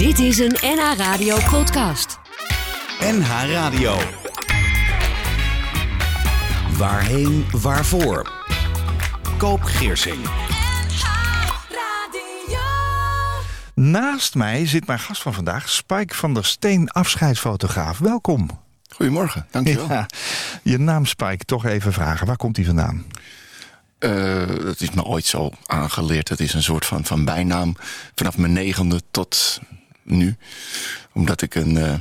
Dit is een NH Radio podcast. NH Radio. Waarheen, waarvoor? Koop Geersing. Naast mij zit mijn gast van vandaag, Spike van der Steen, afscheidsfotograaf. Welkom. Goedemorgen, dankjewel. Ja, je naam Spike, toch even vragen. Waar komt die vandaan? Uh, dat is me ooit zo aangeleerd. Het is een soort van, van bijnaam vanaf mijn negende tot nu. Omdat ik een uh,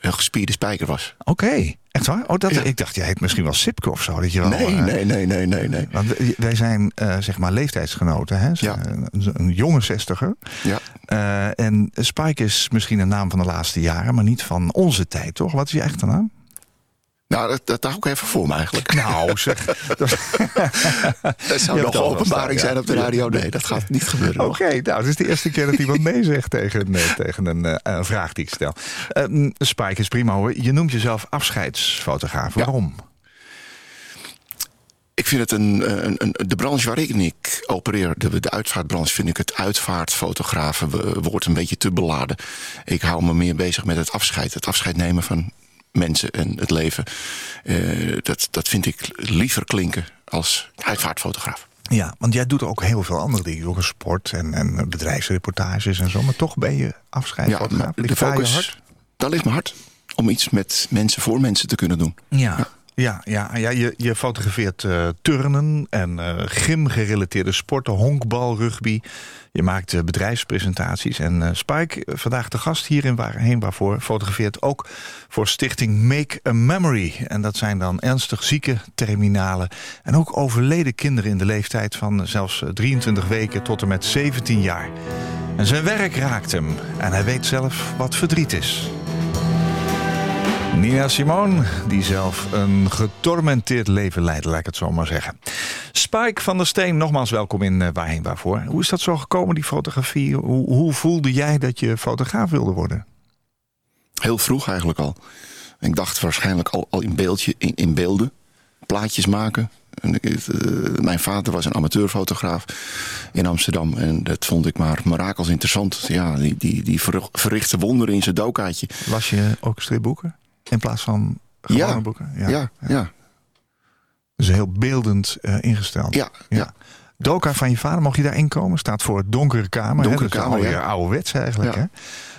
heel gespierde spijker was. Oké, echt waar? Oh, dat, Ik dacht, jij heet misschien wel Sipke of zo. Dat je wel, nee, uh, nee, nee, nee, nee, nee. Want wij zijn zeg maar leeftijdsgenoten. Hè? Ja. Een, een, jonge zestiger. Ja. en Spike is misschien een naam van de laatste jaren, maar niet van onze tijd, toch? Wat is je echte naam? Nou, dat, dat hou ik even voor me eigenlijk. Nou, zeg. dat, zou nog een openbaring zijn op de radio. Nee, dat gaat niet gebeuren. Oké, okay, nou, het is de eerste keer dat iemand nee zegt tegen, tegen een, uh, een, vraag die ik stel. Uh, Spike is prima hoor. Je noemt jezelf afscheidsfotograaf. Waarom? Ja. Ik vind het een, een, een, de branche waarin ik opereer, de, de uitvaartbranche, vind ik het uitvaartfotografen wordt een beetje te beladen. Ik hou me meer bezig met het afscheid. Het afscheid nemen van mensen en het leven. Uh, dat, dat vind ik liever klinken als uitvaartfotograaf. Ja, want jij doet ook heel veel andere dingen. Ook sport en, en bedrijfsreportages en zo. Maar toch ben je afscheidsfotograaf. Ja, de focus, daar ligt mijn hart. Om iets met mensen voor mensen te kunnen doen. Ja. ja. Ja, ja, ja je, je fotografeert uh, turnen en uh, gym-gerelateerde sporten, honkbal, rugby. Je maakt uh, bedrijfspresentaties. En Spike, vandaag de gast hier in Waarheen Waarvoor, fotografeert ook voor stichting Make a Memory. En dat zijn dan ernstig zieke, terminale en ook overleden kinderen in de leeftijd van zelfs 23 weken tot en met 17 jaar. En zijn werk raakt hem en hij weet zelf wat verdriet is. Nina Simone, die zelf een getormenteerd leven leidt, laat ik het zo maar zeggen. Spike van der Steen, nogmaals welkom in uh, Waarheen Waarvoor. Hoe is dat zo gekomen, die fotografie? Hoe, hoe voelde jij dat je fotograaf wilde worden? Heel vroeg eigenlijk al. Ik dacht waarschijnlijk al, al in, beeldje, in, in beelden, plaatjes maken. En, uh, mijn vader was een amateurfotograaf in Amsterdam. En dat vond ik maar mirakels interessant. Ja, die, die, die verrichtte wonderen in zijn dokaatje. Las je ook stripboeken? In plaats van gewone ja, boeken? Ja, ja. ja. Dus heel beeldend uh, ingesteld. Ja, ja. Doka van je vader, mocht je daarin komen? Staat voor donkere kamer. Donkere hè? kamer, ja. ouderwets eigenlijk. Hè?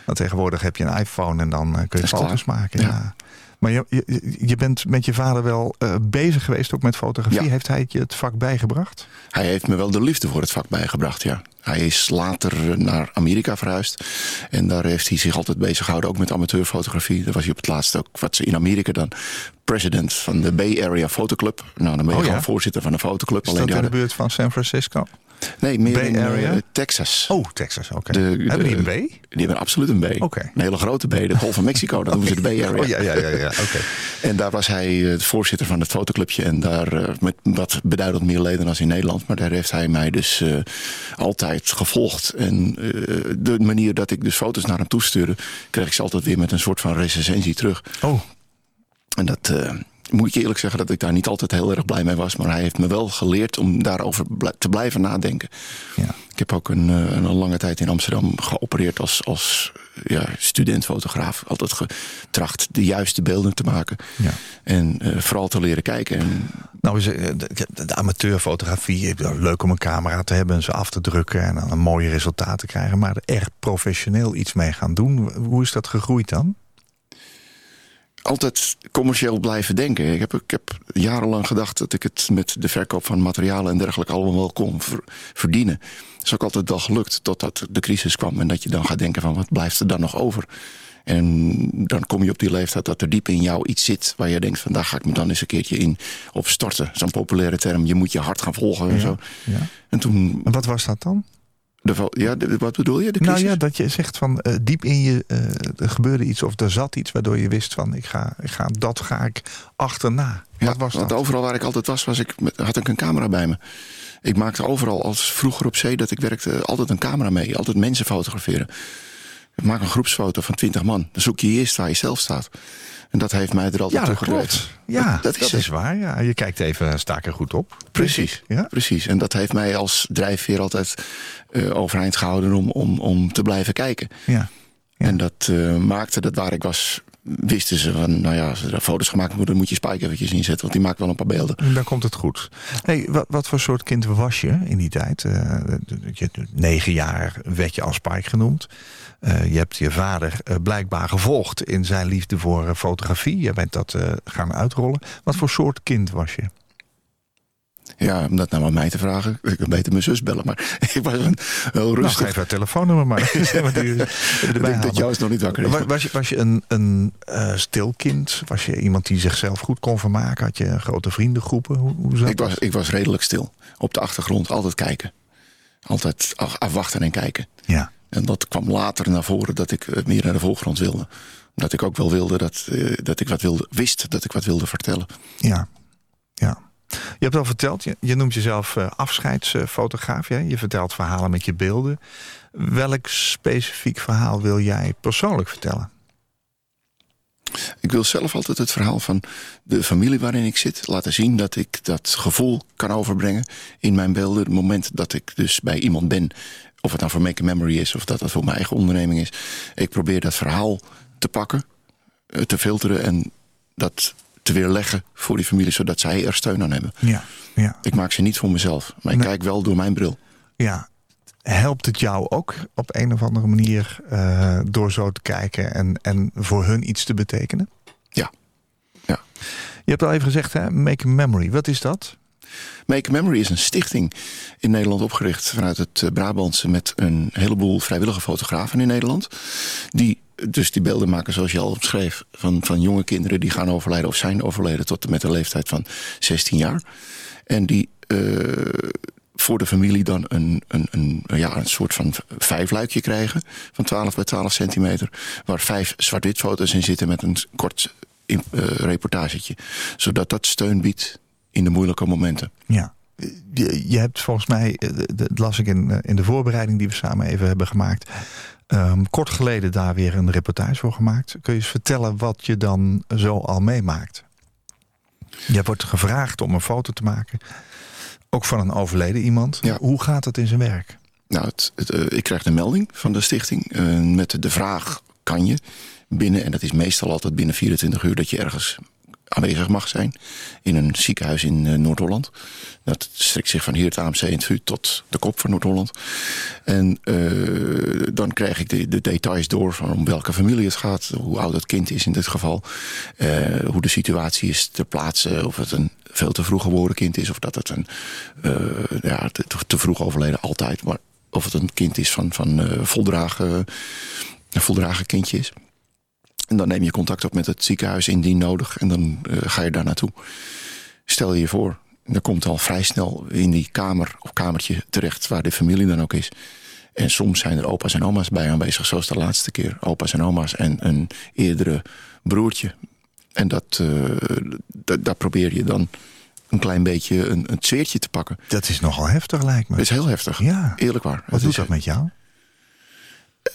Want tegenwoordig heb je een iPhone en dan uh, kun je foto's maken. Ja. Maar je, je, je, bent met je vader wel uh, bezig geweest ook met fotografie. Ja. Heeft hij je het vak bijgebracht? Hij heeft me wel de liefde voor het vak bijgebracht, ja. Hij is later naar Amerika verhuisd. En daar heeft hij zich altijd bezig gehouden, ook met amateurfotografie. Daar was hij op het laatst ook, wat ze in Amerika dan, president van de Bay Area Fotoclub. Nou, dan ben je oh, gewoon ja? voorzitter van een fotoclub. Is dat in de buurt van San Francisco? Nee, meer Bay in Area? uh, Texas. Oh, Texas, oké. De- Hebben die een B? Die hebben absoluut een B. Oké. Een hele grote B, de Golf van Mexico. Dat noemen ze de Bay Area. Oh ja, ja, ja, ja. oké. En daar was hij uh, de voorzitter van het fotoclubje. En daar uh, met wat beduidend meer leden als in Nederland. Maar daar heeft hij mij dus uh, altijd gevolgd. En de manier dat ik dus foto's naar hem toestuurde... kreeg ik ze altijd weer met een soort van recensie terug. Oh, En dat moet ik je eerlijk zeggen dat ik daar niet altijd heel erg blij mee was. Maar hij heeft me wel geleerd om daarover te blijven nadenken. ja. Ik heb ook een, een lange tijd in Amsterdam geopereerd als, als ja, studentfotograaf. Altijd getracht de juiste beelden te maken. Ja. En uh, vooral te leren kijken. En, Nou, is, eh, de, amateurfotografie, leuk om een camera te hebben en ze af te drukken en dan een mooie resultaat te krijgen. Maar er echt professioneel iets mee gaan doen, hoe is dat gegroeid dan? Altijd commercieel blijven denken. Ik heb, ik heb jarenlang gedacht dat ik het met de verkoop van materialen en dergelijke allemaal wel kon ver, verdienen. Dat is ook altijd wel gelukt totdat de crisis kwam en dat je dan gaat denken van wat blijft er dan nog over? En dan kom je op die leeftijd dat er diep in jou iets zit waar je denkt van daar ga ik me dan eens een keertje in op storten. Zo'n populaire term, je moet je hart gaan volgen en zo. ja. En toen, En wat was dat dan? De, ja, de- wat bedoel je? De crisis? Nou ja, dat je zegt van eh, diep in je eh, er gebeurde iets of er zat iets waardoor je wist van ik ga, ik ga dat ga ik achterna. Ja, wat was want dat? overal waar ik altijd was, was ik, had ik een camera bij me. Ik maakte overal, als vroeger op zee dat ik werkte, altijd een camera mee. Altijd mensen fotograferen. Ik maak een groepsfoto van 20 man. Dan zoek je eerst waar je zelf staat. En dat heeft mij er altijd Ja, toe. Ja, dat, dat is waar. Ja. Je kijkt even, sta ik er goed op? Precies, Ja? precies. En dat heeft mij als drijfveer altijd eh, overeind gehouden om, om, om te blijven kijken. Ja. En dat uh, maakte dat waar ik was, wisten ze van, nou ja, als er foto's gemaakt worden, moet je Spike eventjes inzetten, want die maakt wel een paar beelden. En dan komt het goed. Hey, wat, wat voor soort kind was je in die tijd? Uh, je, negen jaar werd je als Spike genoemd. Uh, je hebt je vader uh, blijkbaar gevolgd in zijn liefde voor fotografie. Je bent dat gaan uitrollen. Wat voor soort kind was je? Ja, om dat nou aan mij te vragen. Ik kan beter mijn zus bellen, maar ik was een, wel nou, rustig. Nou, geef haar telefoonnummer maar. ik denk dat Joost nog niet wakker is. Was, was je, was je een, een uh, stil kind? Was je iemand die zichzelf goed kon vermaken? Had je grote vriendengroepen? Hoe, hoe zat ik, was, ik was redelijk stil. Op de achtergrond, altijd kijken. Altijd afwachten en kijken. Ja. En dat kwam later naar voren dat ik meer naar de voorgrond wilde. Dat ik ook wel wilde dat, uh, dat ik wat wilde, wist dat ik wat wilde vertellen. Ja, ja. Je hebt al verteld, je, noemt jezelf uh, afscheidsfotograaf. Je vertelt verhalen met je beelden. Welk specifiek verhaal wil jij persoonlijk vertellen? Ik wil zelf altijd het verhaal van de familie waarin ik zit laten zien dat ik dat gevoel kan overbrengen in mijn beelden. Het moment dat ik dus bij iemand ben, of het nou voor Make a Memory is of dat het voor mijn eigen onderneming is. Ik probeer dat verhaal te pakken, te filteren en dat te weerleggen voor die familie, zodat zij er steun aan hebben. Ja, ja. Ik maak ze niet voor mezelf, maar ik Nee. kijk wel door mijn bril. Ja. Helpt het jou ook op een of andere manier eh, door zo te kijken en, en voor hun iets te betekenen? Ja. Ja. Je hebt al even gezegd, hè, Make a Memory. Wat is dat? Make a Memory is een stichting in Nederland opgericht vanuit het eh, Brabantse met een heleboel vrijwillige fotografen in Nederland. Die dus die beelden maken zoals je al omschreef van, van jonge kinderen die gaan overlijden of zijn overleden tot en met de leeftijd van 16 jaar. En die uh, voor de familie dan een, een, een, ja, een soort van vijfluikje krijgen van 12 bij 12 centimeter. Waar vijf zwart-wit foto's in zitten met een kort uh, reportagetje. Zodat dat steun biedt in de moeilijke momenten. Ja. Je, je hebt volgens mij, eh, dat las ik in, in de voorbereiding die we samen even hebben gemaakt. Um, kort geleden daar weer een reportage voor gemaakt. Kun je eens vertellen wat je dan zo al meemaakt? Je wordt gevraagd om een foto te maken. Ook van een overleden iemand. Ja. Hoe gaat dat in zijn werk? Nou, het, het, uh, ik krijg de melding van de stichting uh, met de vraag: kan je binnen, en dat is meestal altijd binnen 24 uur dat je ergens aanwezig mag zijn in een ziekenhuis in uh, Noord-Holland. Dat strekt zich van hier het AMC VU tot de kop van Noord-Holland. En uh, dan krijg ik de, de, details door van om welke familie het gaat, hoe oud het kind is in dit geval, uh, hoe de situatie is ter plaatse, of het een veel te vroeg geboren kind is, of dat het een ja, te, te, vroeg overleden altijd, maar of het een kind is van, van voldragen, een voldragen kindje is. En dan neem je contact op met het ziekenhuis indien nodig. En dan uh, ga je daar naartoe. Stel je voor. Dan komt al vrij snel in die kamer of kamertje terecht waar de familie dan ook is. En soms zijn er opa's en oma's bij aanwezig, zoals de laatste keer. Opa's en oma's en een eerdere broertje. En dat, uh, daar probeer je dan een klein beetje een, een sfeertje te pakken. Dat is nogal heftig, lijkt me. Dat is heel heftig. Ja. Eerlijk waar. Wat doet is, dat met jou?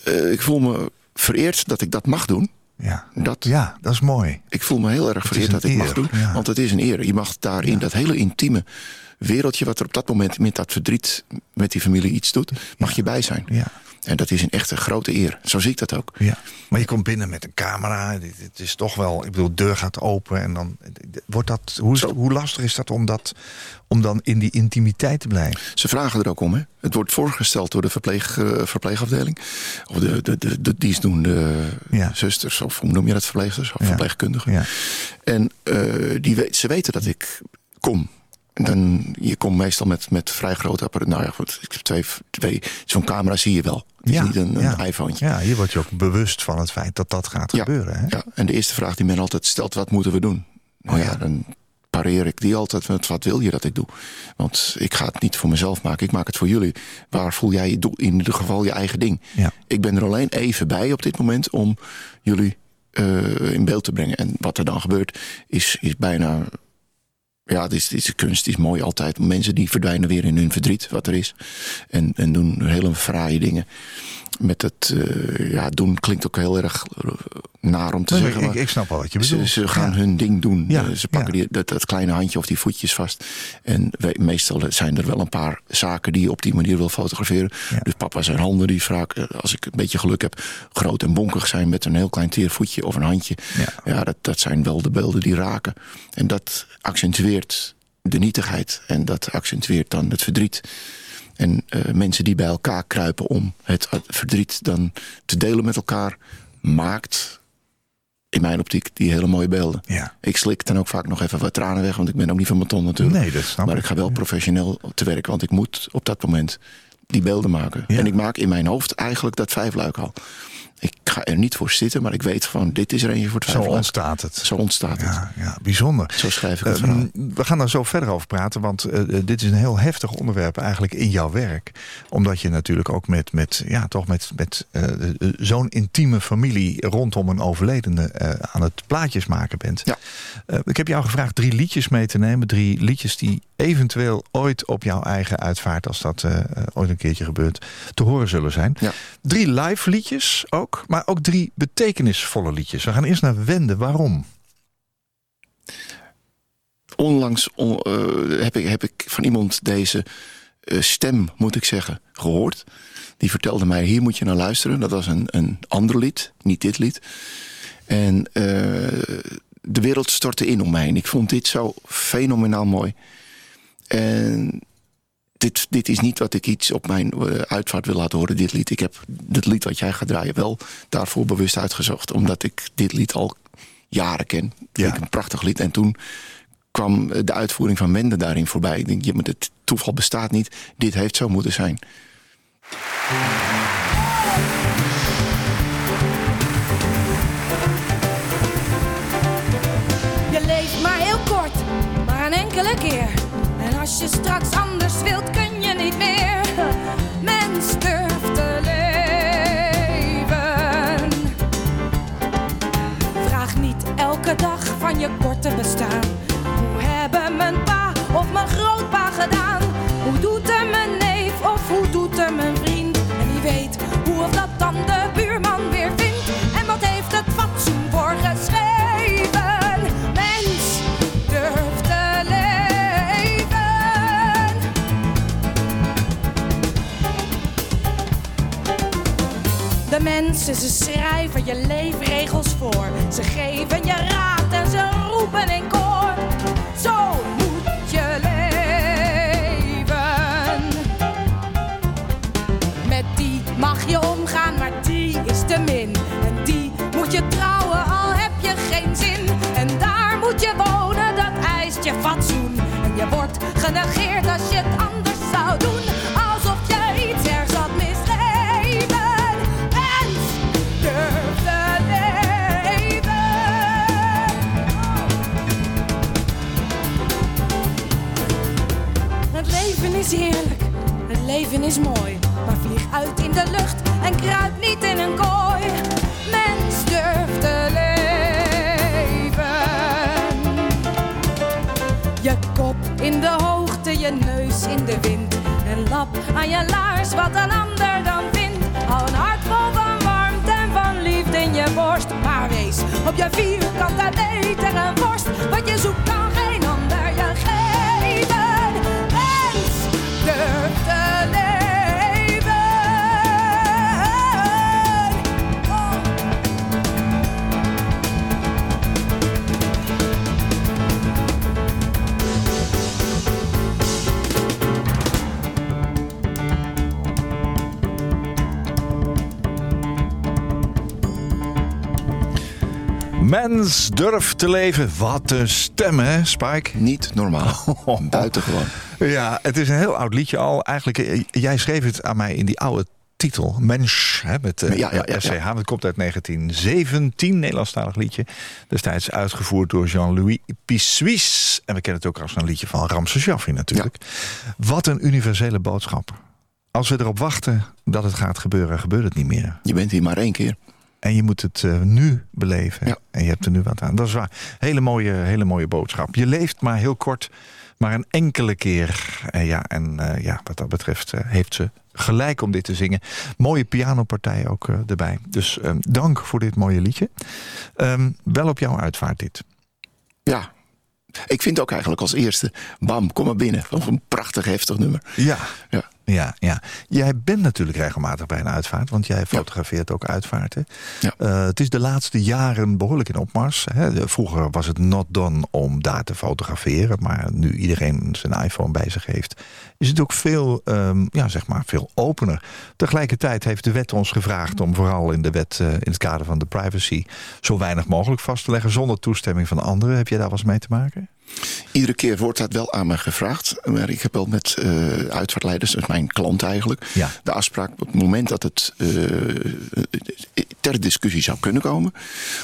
Uh, ik voel me vereerd dat ik dat mag doen. Ja. Dat, ja, dat is mooi. Ik voel me heel erg vereerd dat ik eer, mag doen. Ja. Want het is een eer. Je mag daar in ja. dat hele intieme wereldje... wat er op dat moment met dat verdriet met die familie iets doet... mag je bij zijn. Ja. En dat is een echte grote eer. Zo zie ik dat ook. Ja. Maar je komt binnen met een camera. Het is toch wel... Ik bedoel, de deur gaat open en dan... Wordt dat, hoe, is, hoe lastig is dat om, dat om dan in die intimiteit te blijven? Ze vragen er ook om. Hè? Het wordt voorgesteld door de verpleeg, uh, verpleegafdeling. Of de, de, de, de dienstdoende ja. zusters. Of hoe noem je dat? Verpleegsters of ja. verpleegkundigen. Ja. En uh, die weet, ze weten dat ik kom. Dan, je komt meestal met, met vrij grote apparaten. Nou ja, goed. Twee, twee, Zo'n camera zie je wel. Het ja, is niet een, een ja. iPhone. Ja, hier word je ook bewust van het feit dat dat gaat ja, gebeuren. Hè? Ja, en de eerste vraag die men altijd stelt, wat moeten we doen? Nou Oh, ja, dan pareer ik die altijd met wat wil je dat ik doe? Want ik ga het niet voor mezelf maken, ik maak het voor jullie. Waar voel jij in ieder geval je eigen ding? Ja. Ik ben er alleen even bij op dit moment om jullie uh, in beeld te brengen. En wat er dan gebeurt is, is bijna ja, het is, het kunst, is mooi altijd. Mensen die verdwijnen weer in hun verdriet, wat er is. En, en doen hele fraaie dingen. Met het, uh, ja, doen klinkt ook heel erg naar om te Nee, zeggen. ik, ik snap wel wat je ze, bedoelt. ze gaan Ja. hun ding doen. Ja, Eh, ze pakken ja. die, dat, dat kleine handje of die voetjes vast. En meestal zijn er wel een paar zaken die je op die manier wil fotograferen. Dus papa zijn handen, die vaak, eh, als ik een beetje geluk heb, groot en bonkig zijn met een heel klein teer voetje of een handje. Ja. Dat, dat zijn wel de beelden die raken. En dat accentueert de nietigheid. En dat accentueert dan het verdriet. En eh, mensen die bij elkaar kruipen om het verdriet dan te delen met elkaar, maakt in mijn optiek die hele mooie beelden. Ja. Ik slik dan ook vaak nog even wat tranen weg, want ik ben ook niet van mijn ton natuurlijk. Nee, dat snap maar ik. ga wel professioneel te werk, want ik moet op dat moment die beelden maken. Ja. En ik maak in mijn hoofd eigenlijk dat vijfluik al. Ik ga er niet voor zitten, maar ik weet van dit is er eentje voor het Zo ontstaat het. Zo ontstaat het. Ja, ja, bijzonder. Zo schrijf ik het verhaal. we gaan daar zo verder over praten, want eh, eh, dit is een heel heftig onderwerp eigenlijk in jouw werk. Omdat je natuurlijk ook met, met, ja, toch met, met eh, zo'n intieme familie rondom een overledene aan het plaatjes maken bent. Ja. Ik heb jou gevraagd drie liedjes mee te nemen. Drie liedjes die eventueel ooit op jouw eigen uitvaart, als dat ooit een keertje gebeurt, te horen zullen zijn. Ja. Drie live liedjes ook, maar ook drie betekenisvolle liedjes. We gaan eerst naar Wende. Waarom? onlangs on- eh, heb, ik, heb ik van iemand deze eh, stem, moet ik zeggen, gehoord. Die vertelde mij, hier moet je naar luisteren. Dat was een, een ander lied, niet dit lied. En eh, de wereld stortte in om mij heen. Ik vond dit zo fenomenaal mooi. En dit, dit is niet wat ik iets op mijn eh, uitvaart wil laten horen, dit lied. Ik heb het lied wat jij gaat draaien wel daarvoor bewust uitgezocht. Omdat ik dit lied al jaren ken. Ja. een prachtig lied. En toen kwam eh, de uitvoering van Wende daarin voorbij. Ik denk, ja, maar het toeval bestaat niet. Dit heeft zo moeten zijn. Als je straks anders wilt, kun je niet meer. Mens durft te leven. Vraag niet elke dag van je korte bestaan. Mensen, ze schrijven je leefregels voor. Ze geven je raad en ze roepen in koor. Zo moet je leven. Met die mag je omgaan, maar die is te min. En die moet je trouwen, al heb je geen zin. En daar moet je wonen, dat eist je fatsoen. En je wordt genegeerd als je het is het leven is mooi. Maar vlieg uit in de lucht en kruip niet in een kooi. Mens durft te leven. Je kop in de hoogte, je neus in de wind. En lap aan je laars wat een ander dan vindt. Al een hart vol van warmte en van liefde in je borst. Maar wees op je vierkante meter een worst. Wat je zoekt kan Mens durft te leven. Wat een stem, hè, Spike? Niet normaal. Buitengewoon. Ja, het is een heel oud liedje al. Eigenlijk, eh, jij schreef het aan mij in die oude titel. Mensch, hè, met eh, Ja, ja, ja, SCH. ja. Dat komt uit 1917, Nederlandstalig liedje. Destijds uitgevoerd door Jean-Louis Pissuis. En we kennen het ook als een liedje van Ramses Shaffi natuurlijk. Wat een universele boodschap. Als we erop wachten dat het gaat gebeuren, gebeurt het niet meer. Je bent hier maar één keer. En je moet het eh, nu beleven. Ja. En je hebt er nu wat aan. Dat is waar. Hele mooie, hele mooie boodschap. Je leeft maar heel kort, maar een enkele keer. En ja, en eh, ja, wat dat betreft eh, heeft ze gelijk om dit te zingen. Mooie pianopartij ook erbij. Dus ehm, dank voor dit mooie liedje. Ehm, wel op jouw uitvaart dit. Ja. Ik vind ook eigenlijk als eerste, bam, kom maar binnen. Een prachtig heftig nummer. Ja. Ja. Ja, ja. Jij bent natuurlijk regelmatig bij een uitvaart, want jij fotografeert ook uitvaarten. Ja. Eh, het is de laatste jaren behoorlijk in opmars. Hè. Vroeger was het not done om daar te fotograferen, maar nu iedereen zijn iPhone bij zich heeft, is het ook veel, ehm, ja, zeg maar, veel opener. Tegelijkertijd heeft de wet ons gevraagd om vooral in de wet, eh, in het kader van de privacy, zo weinig mogelijk vast te leggen zonder toestemming van anderen. Heb jij daar eens mee te maken? Iedere keer wordt dat wel aan me gevraagd. Maar ik heb wel met eh uitvaartleiders, dus mijn klant eigenlijk, Ja. de afspraak op het moment dat het eh, ter discussie zou kunnen komen,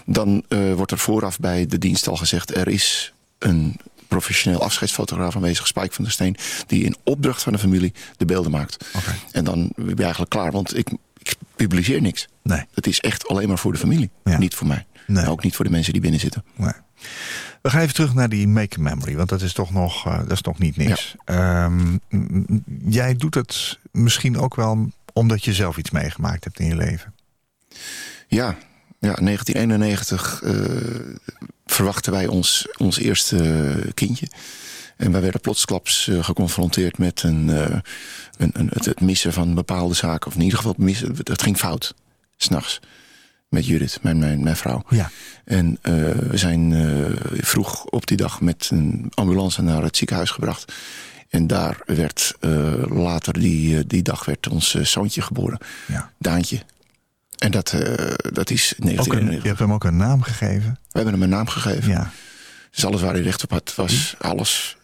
dan wordt er vooraf bij de dienst al gezegd: er is een professioneel afscheidsfotograaf aanwezig, Spike van der Steen, die in opdracht van de familie de beelden maakt. En dan ben je eigenlijk klaar, want ik, ik publiceer niks. Nee. Het is echt alleen maar voor de familie, Ja. niet voor mij. Nee. Ook niet voor de mensen die binnen zitten. Nee. We gaan even terug naar die make a memory, want dat is toch nog, eh, dat is nog niet niks. Ehm, jij doet het misschien ook wel omdat je zelf iets meegemaakt hebt in je leven. Ja, ja 1991 eh, verwachten wij ons, ons eerste kindje. En wij werden plotsklaps eh, geconfronteerd met een, eh, een, een, het, het missen van bepaalde zaken. Of in ieder geval het missen, het ging fout. S'nachts. Met Judith, mijn, mijn, mijn vrouw. Ja. En we zijn vroeg op die dag met een ambulance naar het ziekenhuis gebracht. En daar werd later die, die dag werd ons zoontje geboren. ja. Daantje. En dat, eh, dat is Ook een, 1991. je hebt hem ook een naam gegeven. We hebben hem een naam gegeven. Ja. Dus alles waar hij recht op had, was alles.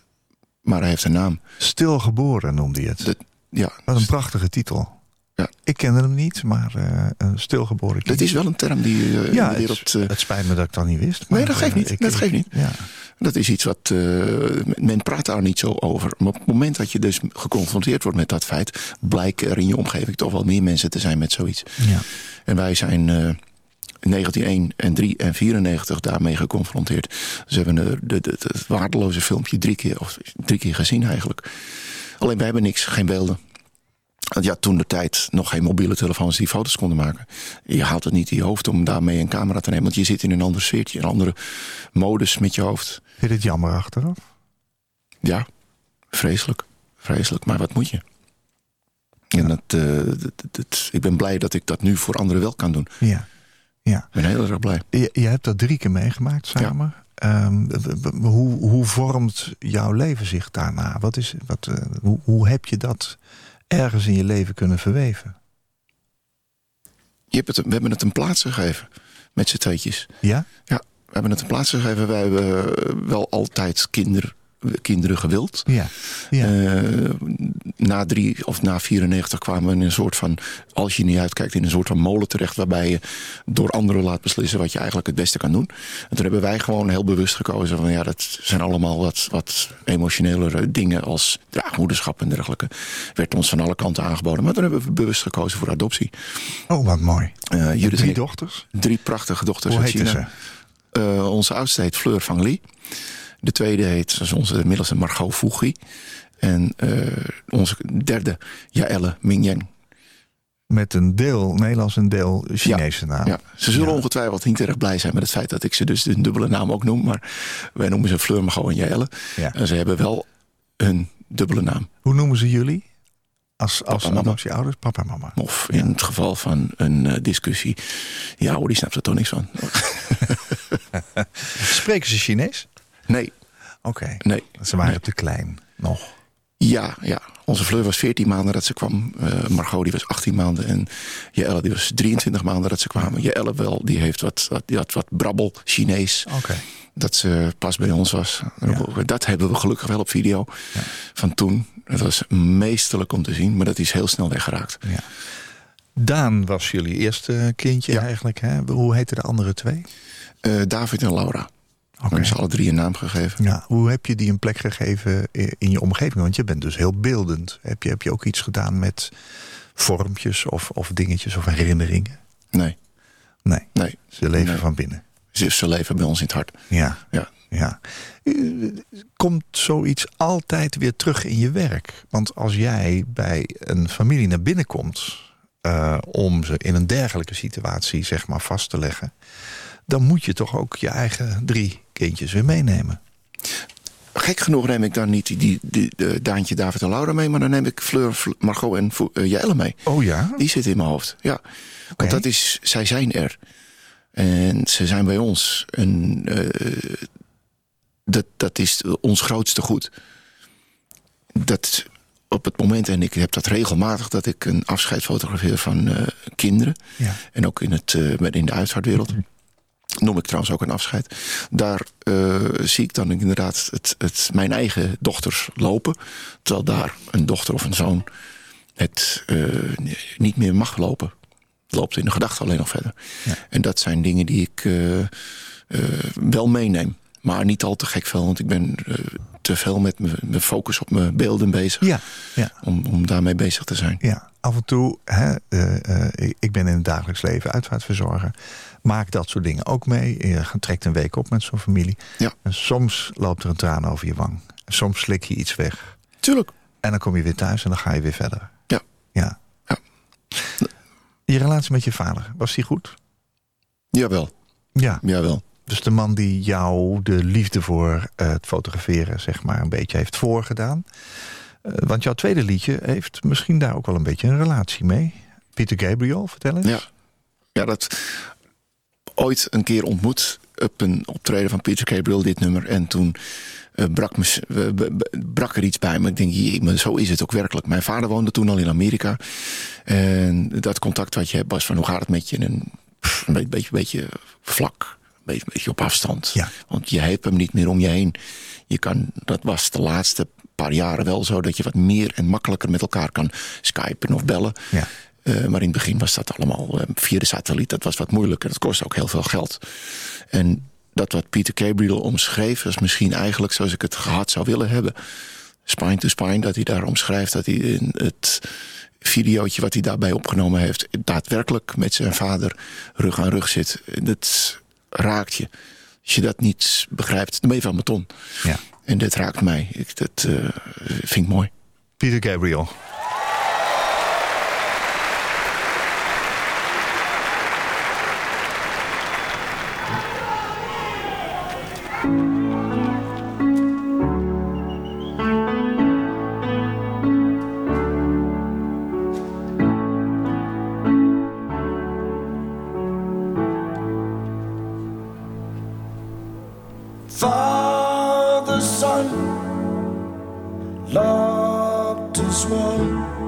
Maar hij heeft een naam. Stilgeboren noemde je het. Dat, ja, Wat een prachtige titel. Ja. Ik kende hem niet, maar eh, een stilgeboren dat kind. is wel een term die eh, ja, in de wereld... eh, het, spijt me dat ik dat niet wist. Nee, dat geeft niet. Dat geeft niet. Ja. dat is iets wat... men praat daar niet zo over. Maar op het moment dat je dus geconfronteerd wordt met dat feit... blijken er in je omgeving toch wel meer mensen te zijn met zoiets. Ja. En wij zijn eh, in 1901 en 3 en 94 daarmee geconfronteerd. Dus we hebben de, de, de- het waardeloze filmpje drie keer, of drie keer gezien eigenlijk. Alleen wij hebben niks, geen beelden. Want ja, toen de tijd nog geen mobiele telefoons die foto's konden maken. Je haalt het niet in je hoofd om daarmee een camera te nemen. Want je zit in een ander sfeertje, een andere modus met je hoofd. Vind je het jammer achteraf? Ja, vreselijk. Vreselijk, maar wat moet je? En dat, eh, dat- dat- ik ben blij dat ik dat nu voor anderen wel kan doen. Ja. ja. Ik ben heel erg blij. Je, je hebt dat drie keer meegemaakt samen. Ehm, hoe, hoe vormt jouw leven zich daarna? Wat is, wat, eh, hoe, hoe heb je dat ergens in je leven kunnen verweven? Je hebt het, we hebben het een plaats gegeven met z'n tweetjes. Ja? Ja, we hebben het een plaats gegeven. Wij hebben eh, wel altijd kinder, kinderen gewild. Ja. ja. Eh, na drie of na 94 kwamen we in een soort van, als je niet uitkijkt, in een soort van molen terecht. Waarbij je door anderen laat beslissen wat je eigenlijk het beste kan doen. En toen hebben wij gewoon heel bewust gekozen van ja, dat zijn allemaal wat, wat emotionelere dingen als draagmoederschap en dergelijke. Werd ons van alle kanten aangeboden. Maar toen hebben we bewust gekozen voor adoptie. oh, wat mooi. Eh, Judith Drie ik- dochters? drie prachtige dochters Hoe uit China. ze? Eh, onze oudste heet Fleur van Lee. De tweede heet, is onze middelste Margot Fugi. En eh, onze derde, Jaelle Mingyang. Met een deel Nederlands en deel Chinese naam. Ja, ze zullen Ja. ongetwijfeld niet erg blij zijn met het feit dat ik ze dus een dubbele naam ook noem. Maar wij noemen ze Fleur, Margot en Jaelle. Ja. En ze hebben wel een dubbele naam. Hoe noemen ze jullie? Als, als adoptieouders? Papa en mama. Of in het geval van een eh, discussie. Ja hoor, die snapt er toch niks van. Spreken ze Chinees? Nee, Oké. nee. Ze waren Nee. te klein nog. Ja, ja. Onze Fleur was 14 maanden dat ze kwam. Eh, Margot die was 18 maanden. En Jelle die was 23 maanden dat ze kwamen. Jelle wel, die heeft wat, wat, die had wat brabbel Chinees. Oké. Dat ze pas bij ons was. Dat hebben we gelukkig wel op video. Van toen. Het was meesterlijk om te zien. Maar dat is heel snel weggeraakt. Ja. Daan was jullie eerste kindje Ja. eigenlijk. Hè? Hoe heten de andere twee? Eh, David en Laura. Oké. hebben ze alle drie een naam gegeven. Ja, hoe heb je die een plek gegeven in je omgeving? Want je bent dus heel beeldend. Heb je, heb je ook iets gedaan met vormpjes of, of dingetjes of herinneringen? Nee, Nee, nee. ze leven Nee. van binnen. Ze, ze leven bij ons in het hart. Ja, Ja, Ja. Komt zoiets altijd weer terug in je werk? Want als jij bij een familie naar binnen komt... eh, om ze in een dergelijke situatie zeg maar vast te leggen... dan moet je toch ook je eigen drie kindjes weer meenemen. Gek genoeg neem ik dan niet die, die, die- de Daantje, David en Laura mee... maar dan neem ik Fleur, Fl- Margot en eh, Jelle mee. Oh ja? Die zit in mijn hoofd, ja. Want dat is, zij zijn er. En ze zijn bij ons. En eh, dat, dat is ons grootste goed. Dat op het moment, en ik heb dat regelmatig... dat ik een afscheid fotografeer van eh, kinderen. Ja. En ook in, het, eh, in de uitvaartwereld. Noem ik trouwens ook een afscheid. Daar eh, zie ik dan inderdaad het, het, mijn eigen dochters lopen. Terwijl daar een dochter of een zoon het eh, niet meer mag lopen. Loopt in de gedachte alleen nog verder. Ja. En dat zijn dingen die ik eh, wel meeneem. Maar niet al te gek veel, want ik ben te veel met mijn focus op mijn beelden bezig. Ja, ja. Om, om daarmee bezig te zijn. Ja, af en toe, hè, ik- ik ben in het dagelijks leven uitvaartverzorger. Maak dat soort dingen ook mee. Je trekt een week op met zo'n familie. Ja. En soms loopt er een traan over je wang. Soms slik je iets weg. Tuurlijk. En dan kom je weer thuis en dan ga je weer verder. Ja. Ja. Ja. Je relatie met je vader, was die goed? Jawel, Ja. jawel. Dus de man die jou de liefde voor eh, het fotograferen, zeg maar, een beetje heeft voorgedaan. Eh, want jouw tweede liedje heeft misschien daar ook wel een beetje een relatie mee. Peter Gabriel, vertel eens. Ja. Ja, dat ooit een keer ontmoet op een optreden van Peter Gabriel, dit nummer. En toen eh, brak, me, we- brak er iets bij me. Ik denk, jee, maar zo is het ook werkelijk. Mijn vader woonde toen al in Amerika. En dat contact wat je hebt was van, hoe gaat het met je? En pff, een beetje, beetje, beetje vlak, een beetje, beetje op afstand. Ja. Want je hebt hem niet meer om je heen. Je kan, dat was de laatste paar jaren wel zo... dat je wat meer en makkelijker met elkaar kan skypen of bellen. Ja. Eh, maar in het begin was dat allemaal eh, via de satelliet. Dat was wat moeilijker. Dat kostte ook heel veel geld. En dat wat Peter Gabriel omschreef... was misschien eigenlijk zoals ik het gehad zou willen hebben. Spine to spine, dat hij daar omschrijft... dat hij in het videootje wat hij daarbij opgenomen heeft... daadwerkelijk met zijn vader rug aan rug zit. Dat raakt je. Als je dat niet begrijpt, dan ben je van mijn ton. Ja. En dit raakt mij. Ik, dat eh, vind ik mooi. Peter Gabriel. Loved as one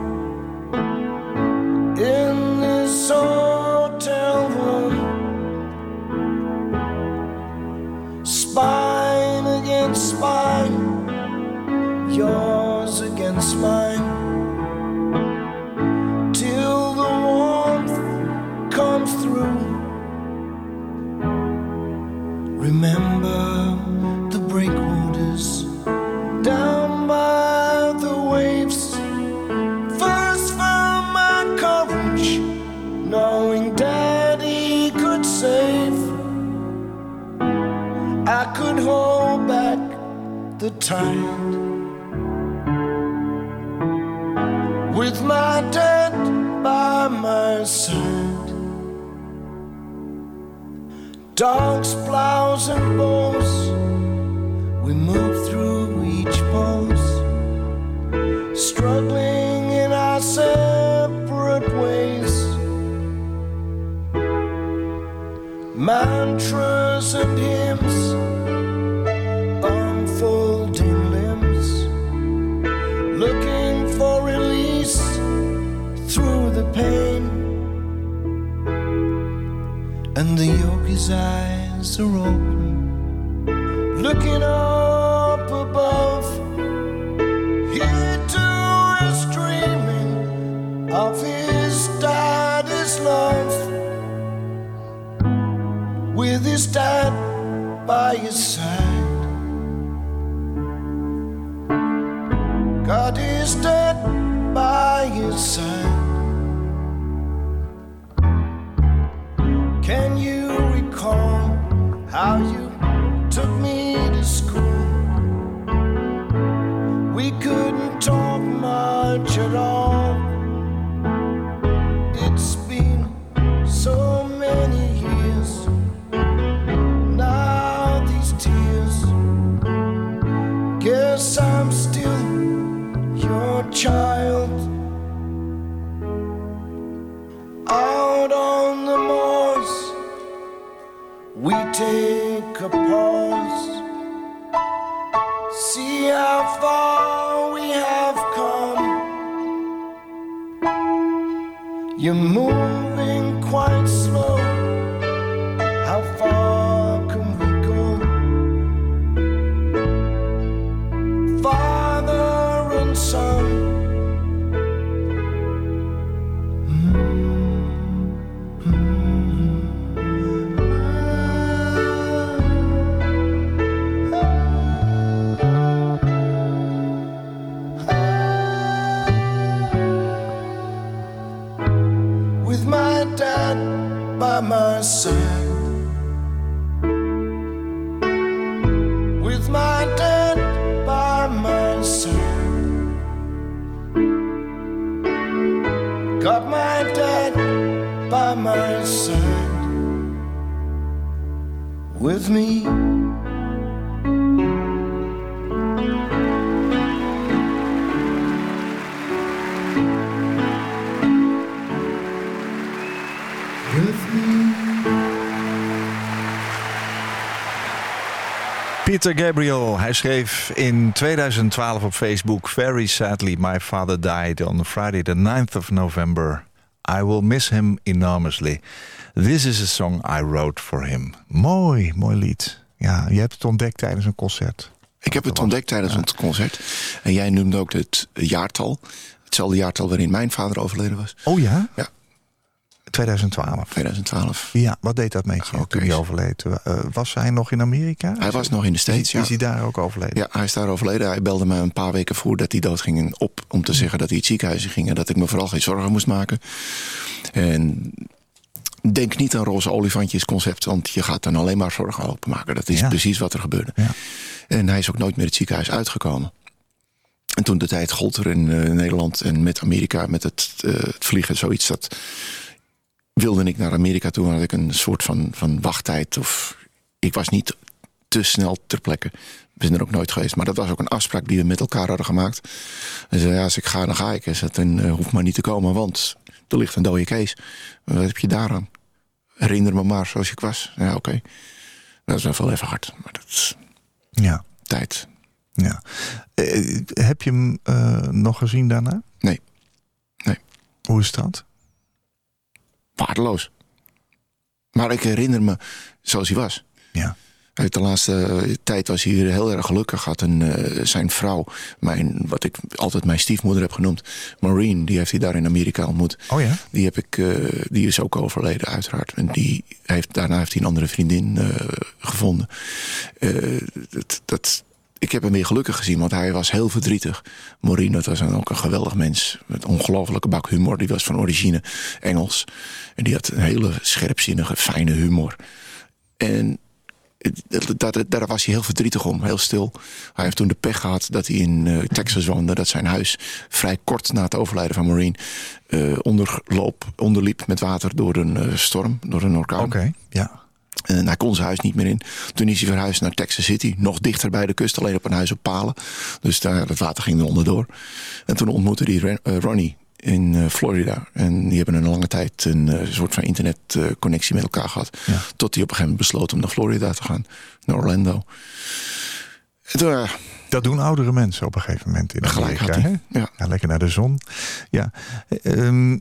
tide with my dad by my side. Dogs, plows, and bows. We move through each pose, struggling in our separate ways. Mantras and hymns, pain. And the yogi's eyes are open, looking up above. He too is dreaming of his daddy's love. With his dad by his side. God is dead by his side. You took me to school. We couldn't talk much at all. It's been so many years. Now these tears. Guess I'm still your child. Take a pause. See how far we have come. You're moving Peter Gabriel, hij schreef in 2012 op Facebook... Very sadly, my father died on Friday the 9th of November. I will miss him enormously. This is a song I wrote for him. Mooi, mooi lied. Ja, je hebt het ontdekt tijdens een concert. Ik heb het ontdekt tijdens het concert. En jij noemde ook het jaartal. Hetzelfde jaartal waarin mijn vader overleden was. Oh ja? Ja. 2012. 2012. Ja, wat deed dat met je toen hij overleed? Eh, was hij nog in Amerika? Hij was nog in de States, Is, ja. is hij daar ook overleden? Ja, hij is daar overleden. Hij belde me een paar weken voordat hij doodging op... om te zeggen dat hij het ziekenhuis in ging... en dat ik me vooral geen zorgen moest maken. En denk niet aan roze olifantjes concept... want je gaat dan alleen maar zorgen openmaken. Dat is Ja. precies wat er gebeurde. Ja. En hij is ook nooit meer het ziekenhuis uitgekomen. En toen de tijd gold er in eh, Nederland en met Amerika... met het, eh, het vliegen, zoiets dat... wilde ik naar Amerika toe... had ik een soort van, van wachttijd... of ik was niet te snel ter plekke. We zijn er ook nooit geweest. Maar dat was ook een afspraak die we met elkaar hadden gemaakt. En zei, ja, als ik ga, dan ga ik. Hij zei, dan eh, hoeft maar niet te komen, want er ligt een dode Kees. Wat heb je daaraan? Herinner me maar zoals ik was. Ja, oké. Dat is wel even hard. Maar dat is Ja. tijd. ja. Eh, heb je hem eh, nog gezien daarna? Nee. Nee. Hoe is dat? Waardeloos. Maar ik herinner me zoals hij was. Ja. Uit de laatste eh, tijd was hij heel erg gelukkig. Had een, eh, zijn vrouw, mijn, wat ik altijd mijn stiefmoeder heb genoemd, Maureen, die heeft hij daar in Amerika ontmoet. Oh ja? Die, heb ik, eh, die is ook overleden, uiteraard. En die heeft, daarna heeft hij een andere vriendin gevonden. Dat, dat, ik heb hem weer gelukkig gezien, want hij was heel verdrietig. Maureen, dat was dan ook een geweldig mens. Met ongelofelijke bak humor. Die was van origine Engels. En die had een hele scherpzinnige, fijne humor. En daar, was hij heel verdrietig om, heel stil. Hij heeft toen de pech gehad dat hij in eh, Texas woonde. Dat zijn huis vrij kort na het overlijden van Maureen... eh, onderloop, onderliep met water door een eh, storm, door een orkaan. Oké. Ja. En hij kon zijn huis niet meer in. Toen is hij verhuisd naar Texas City. Nog dichter bij de kust, alleen op een huis op palen. Dus daar, het water ging er onderdoor. En toen ontmoette hij Ren- eh, Ronnie in eh, Florida. En die hebben een lange tijd een eh, soort van internetconnectie met elkaar gehad. Ja. Tot hij op een gegeven moment besloot om naar Florida te gaan. Naar Orlando. Eh, Dat doen oudere mensen op een gegeven moment in Amerika. hè? Ja. Ja, lekker naar de zon. Ja. Ehm,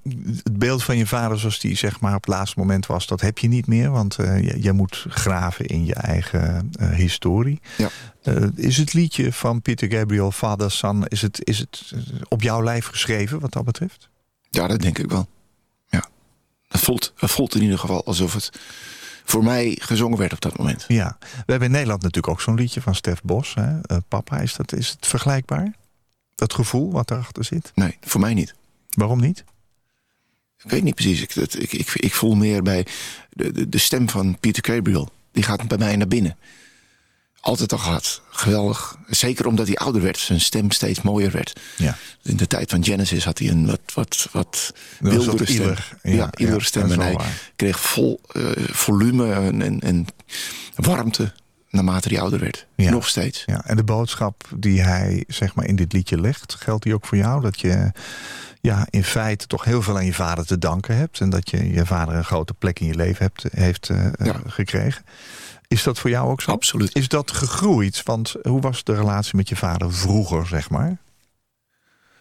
het beeld van je vader zoals die zeg maar op het laatste moment was... dat heb je niet meer, want eh, je, je moet graven in je eigen eh, historie. Ja. Eh, is het liedje van Peter Gabriel, Father Son... Is het, is het eh, op jouw lijf geschreven wat dat betreft? ja, dat denk ik wel. Ja. Het voelt, het voelt in ieder geval alsof het voor mij gezongen werd op dat moment. Ja. We hebben in Nederland natuurlijk ook zo'n liedje van Stef Bos. Hè? Eh, Papa, is, dat, is het vergelijkbaar? Dat gevoel wat erachter zit? Nee, voor mij niet. Waarom niet? Ik weet niet precies. Ik, dat- ik, ik, ik voel meer bij de, de, de stem van Peter Gabriel. Die gaat bij mij naar binnen. Altijd al gehad. Geweldig. Zeker omdat hij ouder werd. Zijn stem steeds mooier werd. Ja. In de tijd van Genesis had hij een wat, wat, wat stem. ieler. Ja, Ja, stem. En hij waar. kreeg vol eh, volume en, en, en warmte naarmate hij ouder werd. Ja. Nog steeds. Ja, en de boodschap die hij zeg maar, in dit liedje legt, geldt die ook voor jou? Dat je ja, in feite toch heel veel aan je vader te danken hebt. En dat je je vader een grote plek in je leven hebt, heeft eh, Ja. Is dat voor jou ook zo? Absoluut. Is dat gegroeid? Want hoe was de relatie met je vader vroeger, zeg maar?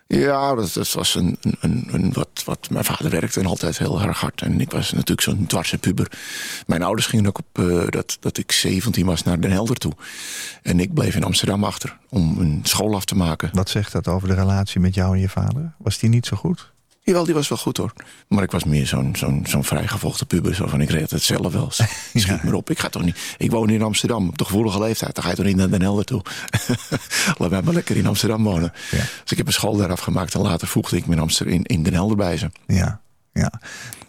Ja, dat, dat was een, een, een, een wat, wat. Mijn vader werkte en altijd heel erg hard. En ik was natuurlijk zo'n dwarse puber. Mijn ouders gingen ook op eh, dat, dat ik 17 was naar Den Helder toe. En ik bleef in Amsterdam achter om een school af te maken. Wat zegt dat over de relatie met jou en je vader? Was die niet zo goed? Jawel, die was wel goed hoor. Maar ik was meer zo'n zo'n zo'n vrijgevochten puber. Zo van, ik reed het zelf wel. Schiet Ja. me op. Ik ga toch niet... Ik woon in Amsterdam, op de gevoelige leeftijd. Dan ga je toch niet naar Den Helder toe? Laat mij maar lekker in Amsterdam wonen. Ja. Dus ik heb een school daar afgemaakt. En later voegde ik me in, Amsterdam, in, in Den Helder bij ze. Ja, ja.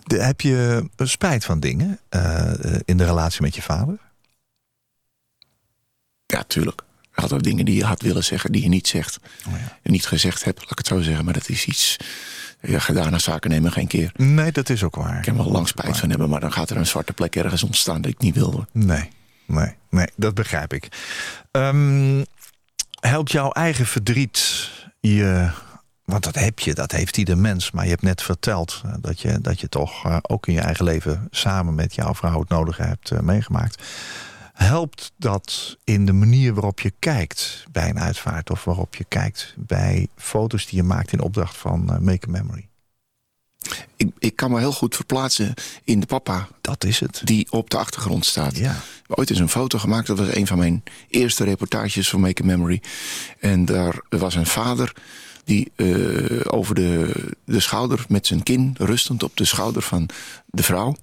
De, heb je spijt van dingen eh, in de relatie met je vader? Ja, tuurlijk. Ook dingen die je had willen zeggen, die je niet zegt. Oh ja. En niet gezegd hebt, laat ik het zo zeggen. Maar dat is iets... Ja, gedaan als zaken nemen geen keer. Nee, dat is ook waar. Ik kan wel lang spijt van hebben, maar dan gaat er een zwarte plek ergens ontstaan dat ik niet wilde. Nee, nee, nee, dat begrijp ik. Ehm, helpt jouw eigen verdriet je... Want dat heb je, dat heeft ieder mens. Maar je hebt net verteld eh, dat je, dat je toch eh, ook in je eigen leven... samen met jouw vrouw het nodige hebt eh, meegemaakt. Helpt dat in de manier waarop je kijkt bij een uitvaart... of waarop je kijkt bij foto's die je maakt in opdracht van eh, Make a Memory? Ik, ik kan me heel goed verplaatsen in de papa Dat is het. die op de achtergrond staat. Ja. Ooit is een foto gemaakt, dat was een van mijn eerste reportages van Make a Memory. En daar was een vader die eh, over de, de schouder, met zijn kin rustend op de schouder van de vrouw,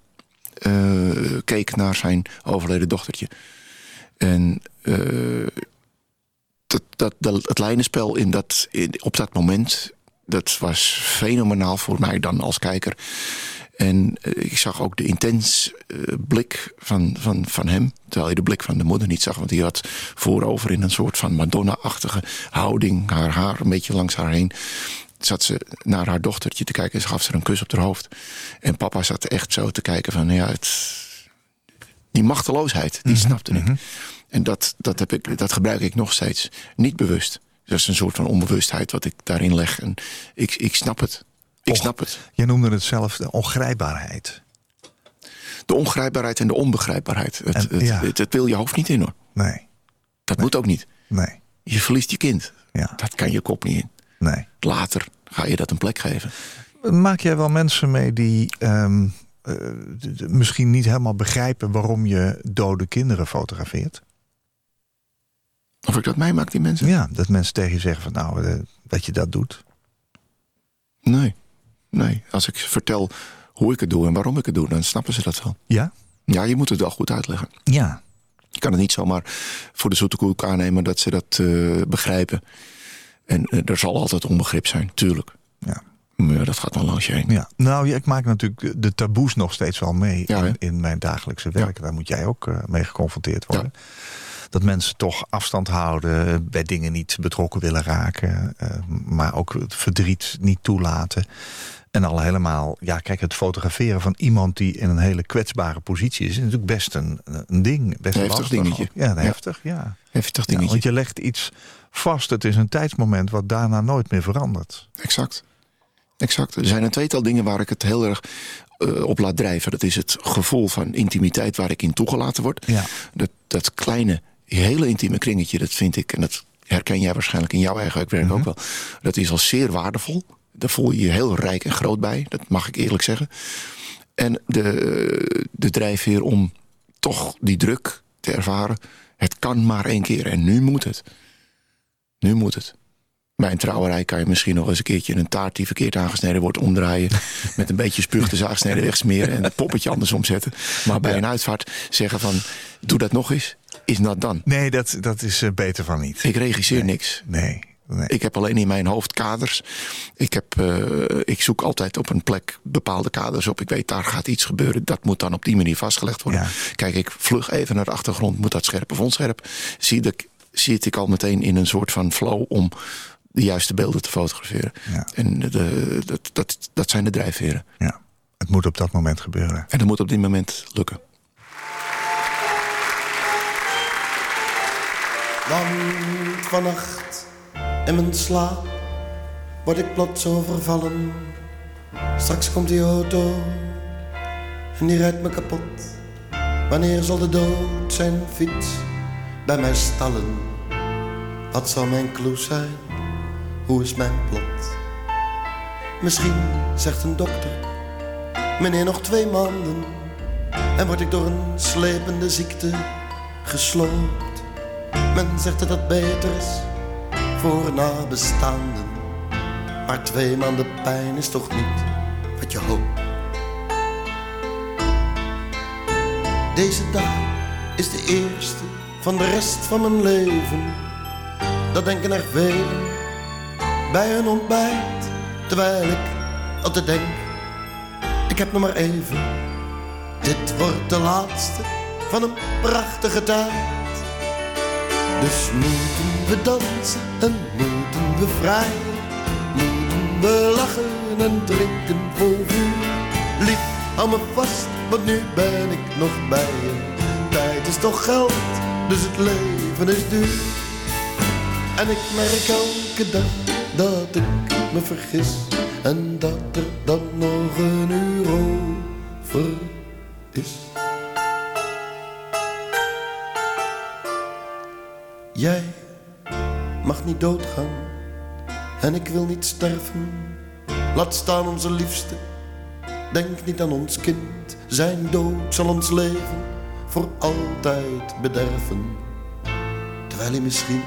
keek naar zijn overleden dochtertje. En eh, dat, dat, dat, het lijnenspel in dat, in, op dat moment, dat was fenomenaal voor mij dan als kijker. En eh, ik zag ook de intens eh, blik van, van, van hem. Terwijl je de blik van de moeder niet zag. Want die had voorover in een soort van Madonna-achtige houding. Haar haar een beetje langs haar heen. Zat ze naar haar dochtertje te kijken en ze gaf ze een kus op haar hoofd. En papa zat echt zo te kijken van ja, het, die machteloosheid, die snapte ik. En dat, dat, heb ik, dat gebruik ik nog steeds. Niet bewust. Dat is een soort van onbewustheid wat ik daarin leg. En ik, ik snap het. Ik Och. snap het. Je noemde het zelf de ongrijpbaarheid. De ongrijpbaarheid en de onbegrijpbaarheid. Het, En- het, ja. het, het wil je hoofd niet in hoor. Nee, Dat moet ook niet. nee, Je verliest je kind. ja, Dat kan je kop niet in. Nee. Later ga je dat een plek geven. Maak jij wel mensen mee die ehm, eh, misschien niet helemaal begrijpen waarom je dode kinderen fotografeert? Of ik dat meemaak, die mensen? Ja, dat mensen tegen je zeggen van nou, eh, dat je dat doet. Nee. Nee. Als ik vertel hoe ik het doe en waarom ik het doe, dan snappen ze dat wel. Ja? Ja, je moet het wel goed uitleggen. Ja. Je kan het niet zomaar voor de zoete koek aannemen dat ze dat eh, begrijpen. En eh, er zal altijd onbegrip zijn, tuurlijk. Ja. Maar dat gaat dan langs je heen. ja. Nou, ik maak natuurlijk de- taboes nog steeds wel mee Ja, in, in mijn dagelijkse werk. Daar moet jij ook eh, mee geconfronteerd worden. Dat mensen toch afstand houden, bij dingen niet betrokken willen raken, eh, maar ook het verdriet niet toelaten. En al helemaal, ja, kijk, het fotograferen van iemand die in een hele kwetsbare positie is, is natuurlijk best een, een ding. Best Een heftig lastig dingetje. Ja, heftig, ja. Heftig ja. dingetje. Want je legt iets vast, het is een tijdsmoment wat daarna nooit meer verandert. Exact. Exact. Er zijn een tweetal dingen waar ik het heel erg eh, op laat drijven. Dat is het gevoel van intimiteit waar ik in toegelaten word. Ja. Dat, dat kleine, hele intieme kringetje, dat vind ik, en dat herken jij waarschijnlijk in jouw eigen werk Mhm. ook wel. Dat is al zeer waardevol. Daar voel je je heel rijk en groot bij. Dat mag ik eerlijk zeggen. En de, de drijfveer om toch die druk te ervaren. Het kan maar één keer en nu moet het. Nu moet het. Bij een trouwerij kan je misschien nog eens een keertje een taart die verkeerd aangesneden wordt omdraaien. met een beetje spuug de zaagsnede wegsmeren en het poppetje andersom zetten. Maar bij een uitvaart zeggen van doe dat nog eens, is not dan. Nee, dat, dat is eh, beter van niet. Ik regisseer niks. Nee, Nee. Ik heb alleen in mijn hoofd kaders. Ik, heb, eh, ik zoek altijd op een plek bepaalde kaders op. Ik weet, daar gaat iets gebeuren. Dat moet dan op die manier vastgelegd worden. Ja. Kijk, ik vlug even naar de achtergrond. Moet dat scherp of onscherp? Zie ik, zit ik al meteen in een soort van flow om de juiste beelden te fotograferen. Ja. En de, dat, dat, dat zijn de drijfveren. Ja, het moet op dat moment gebeuren. En dat moet op dit moment lukken. Want vannacht in mijn slaap word ik plots overvallen. Straks komt die auto en die rijdt me kapot. Wanneer zal de dood zijn fiets bij mij stallen? Wat zal mijn clue zijn? Hoe is mijn plot? Misschien zegt een dokter, meneer nog twee maanden. En word ik door een slepende ziekte gesloopt. Men zegt dat het beter is voor nabestaanden. Maar twee maanden pijn is toch niet wat je hoopt. Deze dag is de eerste van de rest van mijn leven. Dat denken er velen bij hun ontbijt. Terwijl ik altijd denk, ik heb nog maar even. Dit wordt de laatste van een prachtige tijd. Dus moeten we dansen en moeten we vrijen. Moeten we lachen en drinken vol vuur. Lief, hou me vast, want nu ben ik nog bij je. Tijd is toch geld, dus het leven is duur. En ik merk elke dag dat ik me vergis. En dat er dan nog een uur over is. Jij mag niet doodgaan en ik wil niet sterven. Laat staan onze liefste, denk niet aan ons kind. Zijn dood zal ons leven voor altijd bederven. Terwijl hij misschien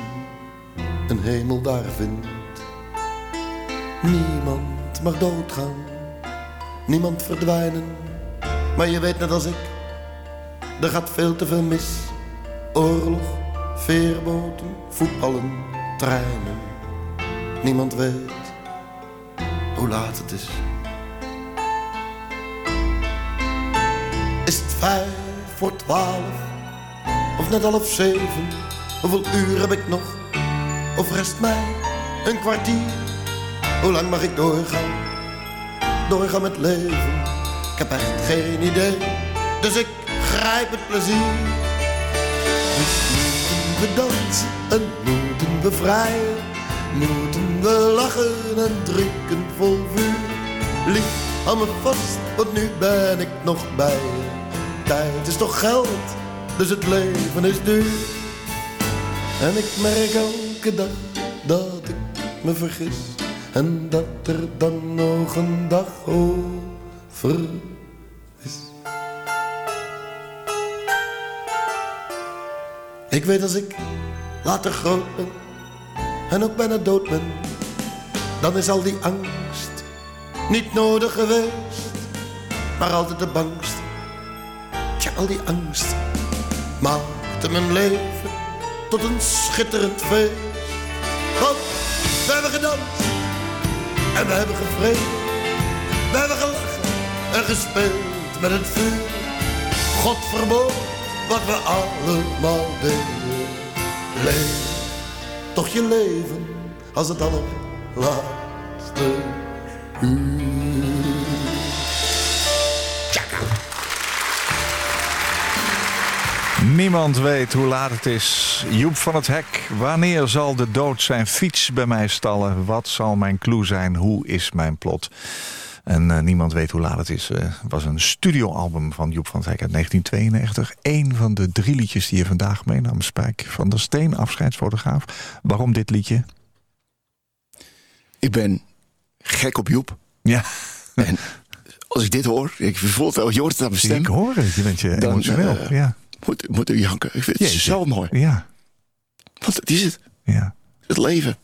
een hemel daar vindt. Niemand mag doodgaan, niemand verdwijnen. Maar je weet net als ik, er gaat veel te veel mis. Oorlog, veerboten, voetballen, treinen. Niemand weet hoe laat het is. Is het vijf voor twaalf of net half zeven? Hoeveel uur heb ik nog? Of rest mij een kwartier? Hoe lang mag ik doorgaan? Doorgaan met leven? Ik heb echt geen idee, dus ik grijp het plezier. Dus moeten we dansen en moeten we vrijen. Moeten we lachen en drinken vol vuur. Lief, hou me vast, want nu ben ik nog bij je. Tijd is toch geld, dus het leven is duur. En ik merk elke dag dat ik me vergis. En dat er dan nog een dag over is. Ik weet als ik later groot ben en ook bijna dood ben, dan is al die angst niet nodig geweest, maar altijd de bangst. Al die angst maakte mijn leven tot een schitterend feest. Want we hebben gedanst en we hebben gevreden, we hebben gelachen en gespeeld met het vuur. God verbood wat we allemaal deden. Leef toch je leven als het allerlaatste uur. Niemand weet hoe laat het is. Joep van het Hek, wanneer zal de dood zijn fiets bij mij stallen? Wat zal mijn clue zijn? Hoe is mijn plot? En eh, niemand weet hoe laat het is. Het was een studioalbum van Joep van het Hek uit 1992. Eén van de drie liedjes die je vandaag meenam. Spijk van der Steen, afscheidsfotograaf. Waarom dit liedje? Ik ben gek op Joep. Ja, En als ik dit hoor, ik voel het wel, je hoort het aan mijn stem. ik hoor het. Je bent je Dan, emotioneel. eh, ja. Moet, moet ik janken. Ik vind het Jeetje. zo mooi. Ja, Want het is het. ja, Het leven.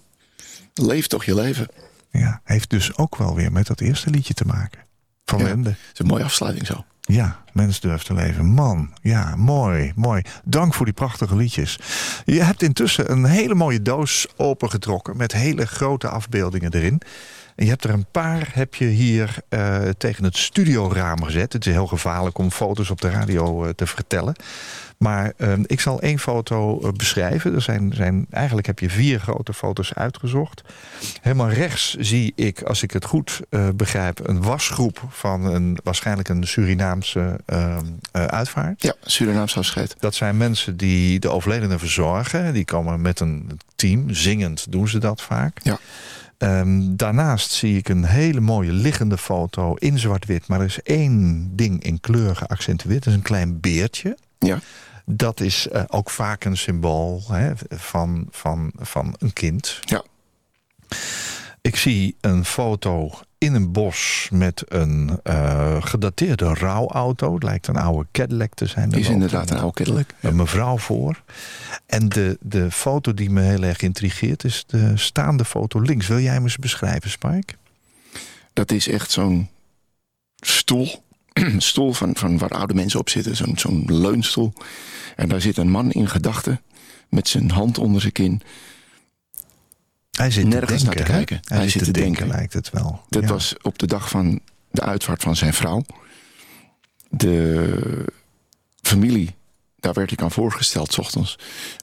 Leef toch je leven. ja. Heeft dus ook wel weer met dat eerste liedje te maken. Van Ja. Wende. Het is een mooie afsluiting zo. Ja, mens durft te leven. Man, ja, mooi, mooi. Dank voor die prachtige liedjes. Je hebt intussen een hele mooie doos opengetrokken... met hele grote afbeeldingen erin. En je hebt er een paar heb je hier uh, tegen het studioraam gezet. Het is heel gevaarlijk om foto's op de radio uh, te vertellen. Maar uh, ik zal één foto uh, beschrijven. Er zijn, zijn, eigenlijk heb je vier grote foto's uitgezocht. Helemaal rechts zie ik, als ik het goed begrijp... een wasgroep van een, waarschijnlijk een Surinaamse ehm, uitvaart. Ja, Surinaamse afscheid. Dat zijn mensen die de overledene verzorgen. Die komen met een team. Zingend doen ze dat vaak. Ja. Um, daarnaast zie ik een hele mooie liggende foto in zwart-wit. Maar er is één ding in kleur geaccentueerd. Dat is een klein beertje. Ja. Dat is uh, ook vaak een symbool hè, van, van, van een kind. Ja. Ik zie een foto in een bos met een uh, gedateerde rouwauto. Het lijkt een oude Cadillac te zijn. Is inderdaad een oude Cadillac. Een mevrouw voor. En de, de foto die me heel erg intrigeert is de staande foto links. Wil jij hem eens beschrijven, Spike? Dat is echt zo'n stoel. stoel van, van waar oude mensen op zitten. Zo'n zo'n leunstoel. En daar zit een man in gedachten. Met zijn hand onder zijn kin. Hij zit nergens denken, naar te kijken. Hij, Hij zit te denken, denken. lijkt het wel. Dat Ja. was op de dag van de uitvaart van zijn vrouw. De familie, daar werd ik aan voorgesteld, 's ochtends.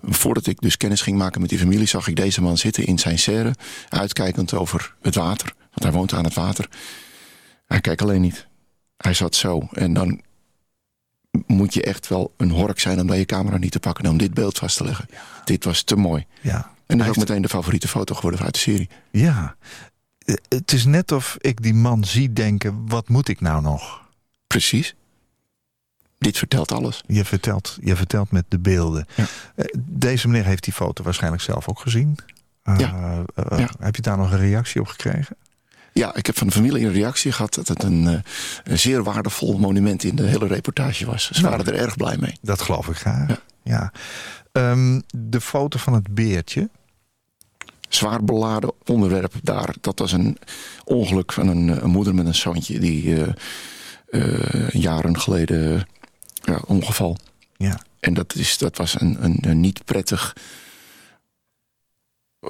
Voordat ik dus kennis ging maken met die familie, zag ik deze man zitten in zijn serre, uitkijkend over het water. Want hij woont aan het water. Hij kijkt alleen niet. Hij zat zo. En dan moet je echt wel een hork zijn om bij je camera niet te pakken, om dit beeld vast te leggen. Dit was te mooi. Ja. En dat Hij is ook meteen de favoriete foto geworden uit de serie. Ja. Eh, Het is net of ik die man zie denken, wat moet ik nou nog? Precies. Dit vertelt alles. Je vertelt, je vertelt met de beelden. Ja. Eh, Deze meneer heeft die foto waarschijnlijk zelf ook gezien. Eh, Ja. Ja. Heb je daar nog een reactie op gekregen? Ja, ik heb van de familie een reactie gehad dat het een, een zeer waardevol monument in de hele reportage was. Ze Nou. waren er erg blij mee. Dat geloof ik graag. Ja. Ja. Ehm, de foto van het beertje. Zwaar beladen onderwerp daar. Dat was een ongeluk van een, eh, een moeder met een zoontje die eh, eh, jaren geleden ja, ongeval. Ja. En dat, is, dat was een, een, een niet prettig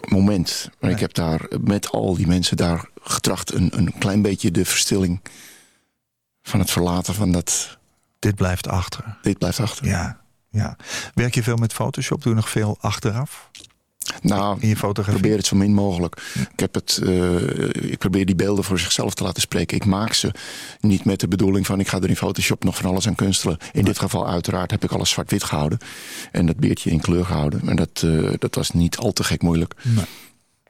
moment. Maar Nee. ik heb daar met al die mensen daar getracht een, een klein beetje de verstilling van het verlaten van dat. Dit blijft achter. Dit blijft achter. Ja. Ja. Werk je veel met Photoshop? Doe je nog veel achteraf Nou, in je ik fotografie? probeer het zo min mogelijk. Ik, heb het, eh, ik probeer die beelden voor zichzelf te laten spreken. Ik maak ze niet met de bedoeling van ik ga er in Photoshop nog van alles aan kunstelen. In dit geval uiteraard heb ik alles zwart-wit gehouden. En dat beertje in kleur gehouden. Maar dat, eh, dat was niet al te gek moeilijk. Nee.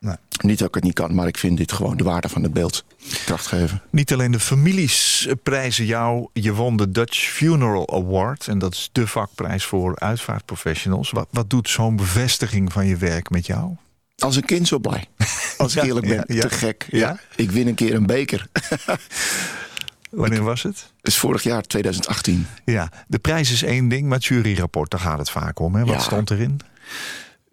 Nee. Niet dat ik het niet kan, maar ik vind dit gewoon de waarde van het beeld kracht geven. Niet alleen de families prijzen jou. Je won de Dutch Funeral Award. En dat is de vakprijs voor uitvaartprofessionals. Wat, wat doet zo'n bevestiging van je werk met jou? Als een kind zo blij. Als ik Ja, eerlijk ben. ja. Te gek. Ja? Ik win een keer een beker. Wanneer was het? Is vorig jaar, 2018. Ja, de prijs is één ding, maar het juryrapport, daar gaat het vaak om. Hè? Wat stond erin?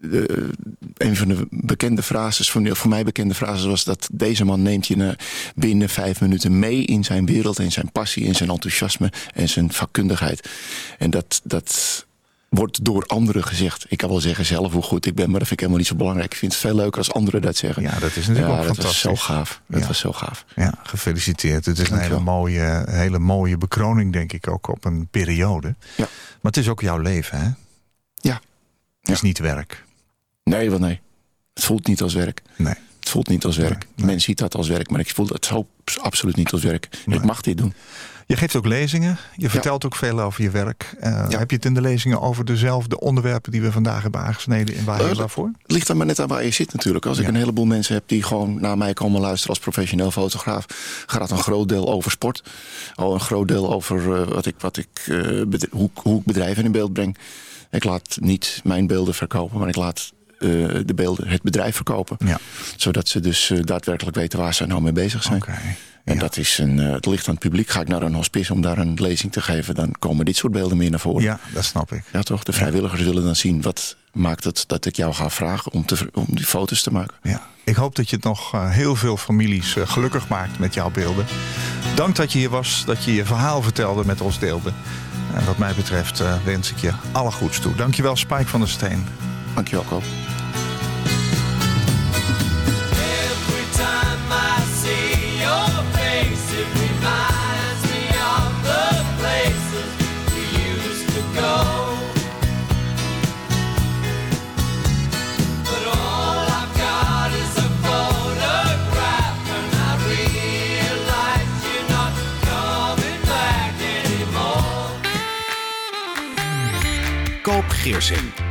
De, een van de bekende frases, van, voor mij bekende frases was dat deze man neemt je binnen vijf minuten mee in zijn wereld, in zijn passie, in zijn enthousiasme en zijn vakkundigheid. En dat, dat wordt door anderen gezegd. Ik kan wel zeggen zelf hoe goed ik ben, maar dat vind ik helemaal niet zo belangrijk. Ik vind het veel leuker als anderen dat zeggen. Ja, dat is natuurlijk Ja, ook dat was zo gaaf. Dat Ja. was zo gaaf. Ja, gefeliciteerd. Het is een hele mooie, hele mooie bekroning, denk ik, ook op een periode. Ja. Maar het is ook jouw leven, hè? Ja. Het is niet werk. Nee, wel nee. Het voelt niet als werk. Nee. Het voelt niet als werk. Nee, nee. Men ziet dat als werk, maar ik voel het zo absoluut niet als werk. Nee. Ik mag dit doen. Je geeft ook lezingen. Je vertelt ook veel over je werk. Eh, Ja. Heb je het in de lezingen over dezelfde onderwerpen die we vandaag hebben aangesneden in Waar Eh, heel daarvoor? Het ligt er maar net aan waar je zit natuurlijk. Als ik een heleboel mensen heb die gewoon naar mij komen luisteren als professioneel fotograaf, gaat een groot deel over sport. Al een groot deel over eh, wat ik, wat ik, hoe, hoe ik bedrijven in beeld breng. Ik laat niet mijn beelden verkopen, maar ik laat eh, de beelden het bedrijf verkopen. Ja. Zodat ze dus eh, daadwerkelijk weten waar ze nou mee bezig zijn. En Ja. dat is een, eh, het ligt aan het publiek. Ga ik naar een hospice om daar een lezing te geven, dan komen dit soort beelden meer naar voren. Ja, dat snap ik. Ja, toch? De vrijwilligers willen dan zien wat maakt het dat ik jou ga vragen om, te, om die foto's te maken. Ja. Ik hoop dat je nog uh, heel veel families gelukkig maakt met jouw beelden. Dank dat je hier was, dat je je verhaal vertelde met ons deelde. En wat mij betreft wens ik je alle goeds toe. Dankjewel Spike van der Steen. Dankjewel Koop. Koop Geersing.